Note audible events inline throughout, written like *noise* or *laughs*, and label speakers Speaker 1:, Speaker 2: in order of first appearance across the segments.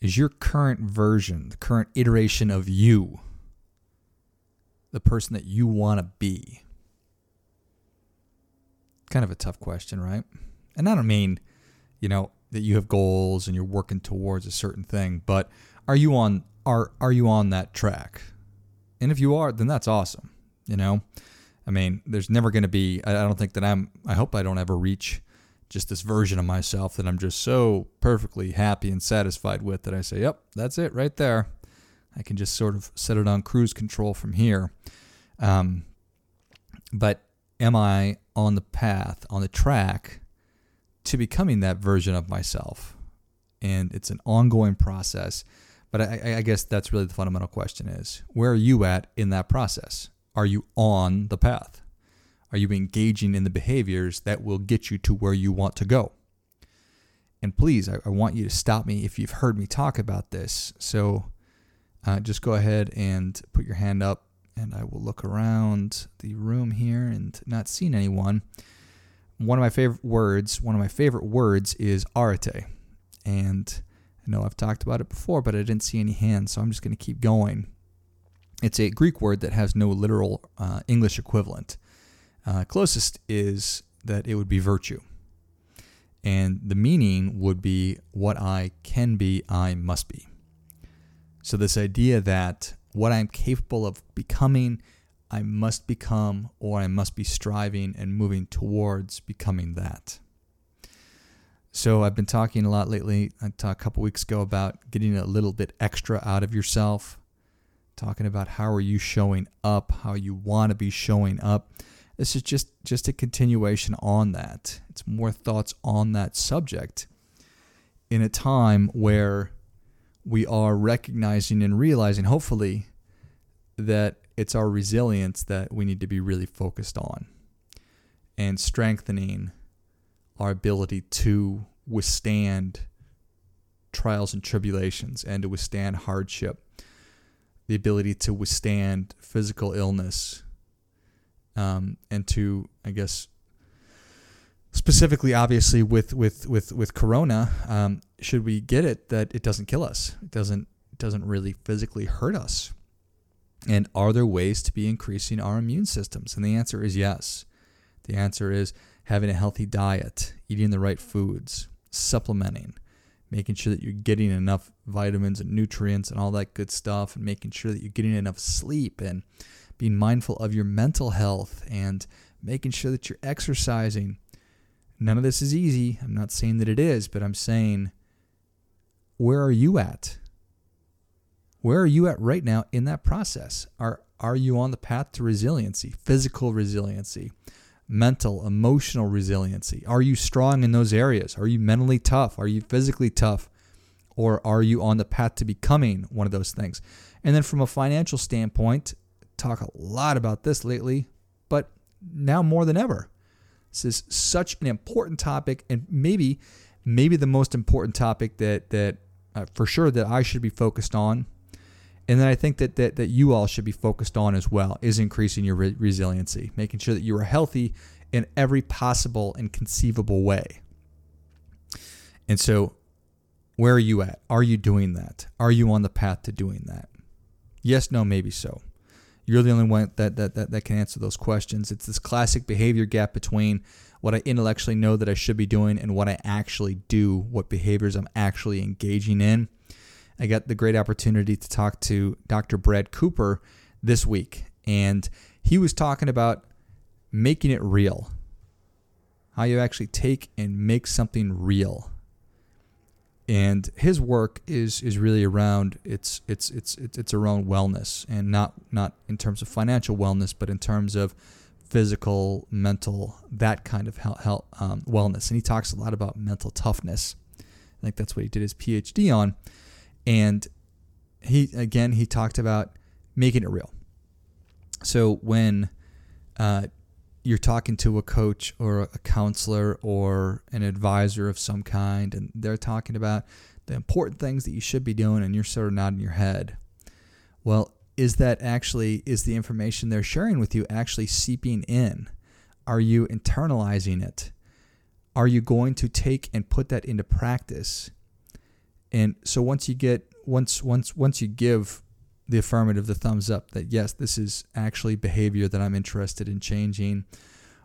Speaker 1: Is your current version, the current iteration of you, the person that you want to be? Kind of a tough question, right? And I don't mean, you know, that you have goals and you're working towards a certain thing, but are you on are are you on that track? And if you are, then that's awesome. You know, I mean, there's never going to be. I don't think that I'm. I hope I don't ever reach just this version of myself that I'm just so perfectly happy and satisfied with that I say, "Yep, that's it right there." I can just sort of set it on cruise control from here. Um, but am I on the path, on the track to becoming that version of myself. And it's an ongoing process. But I, I, guess that's really the fundamental question is where are you at in that process? Are you on the path? Are you engaging in the behaviors that will get you to where you want to go? And please, I, I want you to stop me if you've heard me talk about this. So uh, just go ahead and put your hand up, and I will look around the room here and not seeing anyone one of my favorite words, one of my favorite words is arete. And I know I've talked about it before, but I didn't see any hands, so I'm just going to keep going. It's a Greek word that has no literal uh, English equivalent. Uh, closest is that it would be virtue. And the meaning would be what I can be, I must be. So, this idea that what I'm capable of becoming I must become or I must be striving and moving towards becoming that. So I've been talking a lot lately. I talked a couple weeks ago about getting a little bit extra out of yourself, talking about how are you showing up, how you want to be showing up. This is just just a continuation on that. It's more thoughts on that subject in a time where we are recognizing and realizing hopefully that it's our resilience that we need to be really focused on and strengthening our ability to withstand trials and tribulations and to withstand hardship, the ability to withstand physical illness, um, and to, I guess, specifically, obviously, with with with with Corona, um, should we get it, that it doesn't kill us, it doesn't it doesn't really physically hurt us. And are there ways to be increasing our immune systems? And the answer is yes. The answer is having a healthy diet, eating the right foods, supplementing, making sure that you're getting enough vitamins and nutrients and all that good stuff, and making sure that you're getting enough sleep and being mindful of your mental health and making sure that you're exercising. None of this is easy. I'm not saying that it is, but I'm saying, where are you at? Where are you at right now in that process? Are are you on the path to resiliency, physical resiliency, mental, emotional resiliency? Are you strong in those areas? Are you mentally tough? Are you physically tough? Or are you on the path to becoming one of those things? And then from a financial standpoint, talk a lot about this lately, but now more than ever. This is such an important topic and maybe maybe the most important topic that that uh, for sure that I should be focused on and then I think that, that, that you all should be focused on as well is increasing your re- resiliency, making sure that you are healthy in every possible and conceivable way. And so, where are you at? Are you doing that? Are you on the path to doing that? Yes, no, maybe so. You're the only one that, that, that, that can answer those questions. It's this classic behavior gap between what I intellectually know that I should be doing and what I actually do, what behaviors I'm actually engaging in. I got the great opportunity to talk to Dr. Brad Cooper this week, and he was talking about making it real. How you actually take and make something real. And his work is is really around it's it's it's it's, around wellness and not not in terms of financial wellness, but in terms of physical, mental, that kind of health, health um, wellness. And he talks a lot about mental toughness. I think that's what he did his PhD on. And he again he talked about making it real. So when uh, you're talking to a coach or a counselor or an advisor of some kind, and they're talking about the important things that you should be doing, and you're sort of nodding your head. Well, is that actually is the information they're sharing with you actually seeping in? Are you internalizing it? Are you going to take and put that into practice? And so once you get once once once you give the affirmative, the thumbs up that yes, this is actually behavior that I'm interested in changing.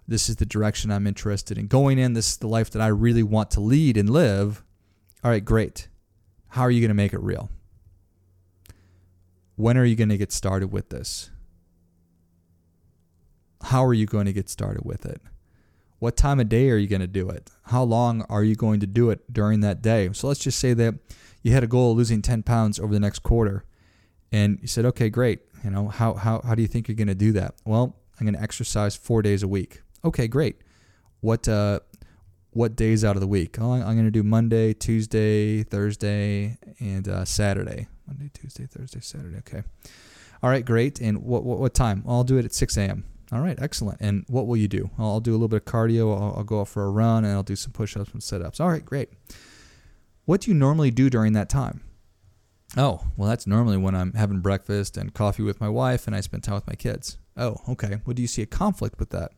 Speaker 1: This is the direction I'm interested in going in. This is the life that I really want to lead and live. All right, great. How are you going to make it real? When are you going to get started with this? How are you going to get started with it? What time of day are you going to do it? How long are you going to do it during that day? So let's just say that you had a goal of losing 10 pounds over the next quarter and you said, okay, great. You know, how, how, how do you think you're going to do that? Well, I'm going to exercise four days a week. Okay, great. What, uh, what days out of the week? Oh, I'm going to do Monday, Tuesday, Thursday, and uh, Saturday. Monday, Tuesday, Thursday, Saturday. Okay. All right, great. And what, what, what time? I'll do it at 6 a.m. All right, excellent. And what will you do? I'll, do a little bit of cardio. I'll, I'll go out for a run and I'll do some push ups and sit ups. All right, great. What do you normally do during that time? Oh, well, that's normally when I'm having breakfast and coffee with my wife and I spend time with my kids. Oh, okay. Well, do you see a conflict with that?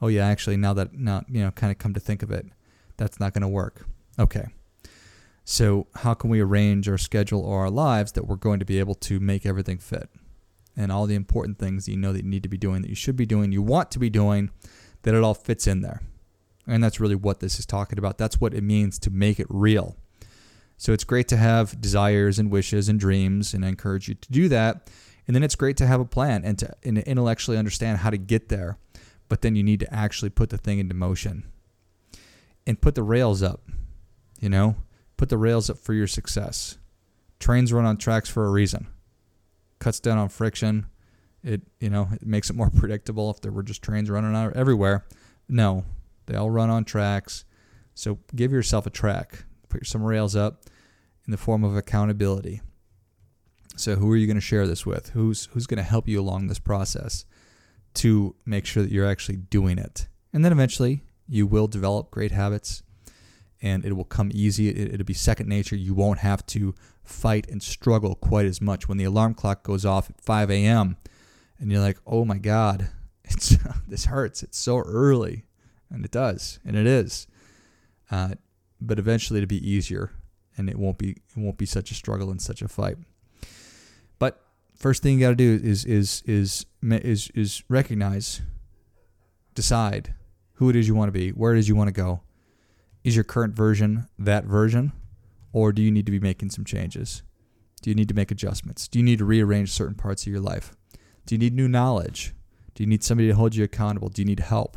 Speaker 1: Oh, yeah, actually, now that, now, you know, kind of come to think of it, that's not going to work. Okay. So, how can we arrange our schedule or our lives that we're going to be able to make everything fit? And all the important things that you know that you need to be doing, that you should be doing, you want to be doing, that it all fits in there. And that's really what this is talking about. That's what it means to make it real. So it's great to have desires and wishes and dreams, and I encourage you to do that. And then it's great to have a plan and to intellectually understand how to get there. But then you need to actually put the thing into motion and put the rails up. You know, put the rails up for your success. Trains run on tracks for a reason. Cuts down on friction. It you know it makes it more *laughs* predictable if there were just trains running out everywhere. No, they all run on tracks. So give yourself a track. Put some rails up in the form of accountability. So who are you going to share this with? Who's who's going to help you along this process to make sure that you're actually doing it? And then eventually you will develop great habits and it will come easy. It, will be second nature. You won't have to fight and struggle quite as much when the alarm clock goes off at 5 a.m. and you're like, oh my God, *laughs* it's this hurts. It's so early. And it does. And it is. Uh, but eventually it'll be easier and it won't be it won't be such a struggle and such a fight. But first thing you got to do is is is is is recognize, decide who it is you want to be, where it is you want to go. Is your current version that version, or do you need to be making some changes? Do you need to make adjustments? Do you need to rearrange certain parts of your life? Do you need new knowledge? Do you need somebody to hold you accountable? Do you need help?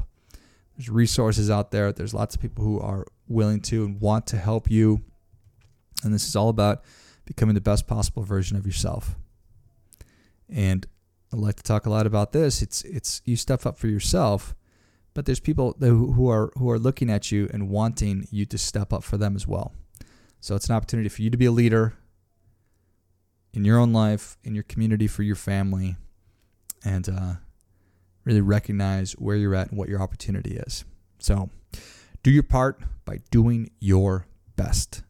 Speaker 1: There's resources out there. There's lots of people who are willing to and want to help you and this is all about becoming the best possible version of yourself. And I like to talk a lot about this. It's it's you step up for yourself, but there's people who are who are looking at you and wanting you to step up for them as well. So it's an opportunity for you to be a leader in your own life, in your community, for your family, and uh, really recognize where you're at and what your opportunity is. So do your part by doing your best.